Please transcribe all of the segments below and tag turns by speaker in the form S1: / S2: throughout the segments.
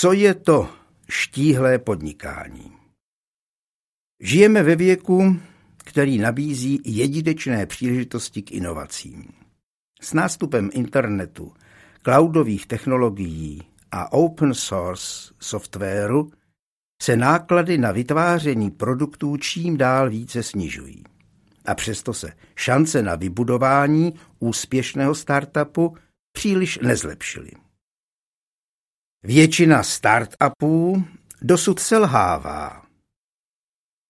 S1: Co je to štíhlé podnikání? Žijeme ve věku, který nabízí jedinečné příležitosti k inovacím. S nástupem internetu, cloudových technologií a open source softwaru se náklady na vytváření produktů čím dál více snižují. A přesto se šance na vybudování úspěšného startupu příliš nezlepšily. Většina startupů dosud selhává.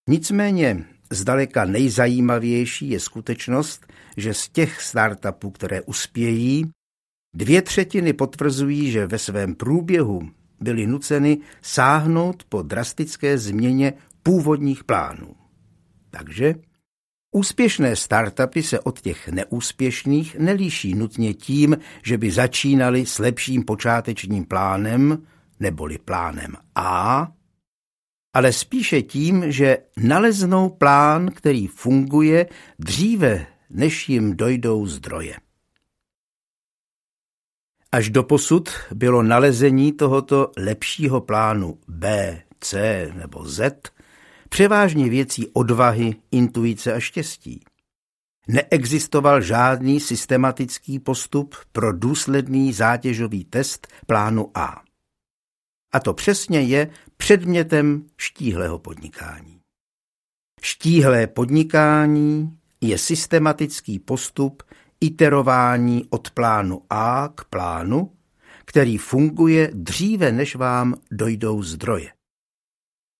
S1: Nicméně zdaleka nejzajímavější je skutečnost, že z těch startupů, které uspějí, dvě třetiny potvrzují, že ve svém průběhu byly nuceny sáhnout po drastické změně původních plánů. Takže úspěšné startupy se od těch neúspěšných nelíší nutně tím, že by začínali s lepším počátečním plánem, neboli plánem A, ale spíše tím, že naleznou plán, který funguje dříve, než jim dojdou zdroje. Až do posud bylo nalezení tohoto lepšího plánu B, C nebo Z převážně věcí odvahy, intuice a štěstí. Neexistoval žádný systematický postup pro důsledný zátěžový test plánu A. A to přesně je předmětem štíhlého podnikání. Štíhlé podnikání je systematický postup iterování od plánu A k plánu, který funguje dříve, než vám dojdou zdroje.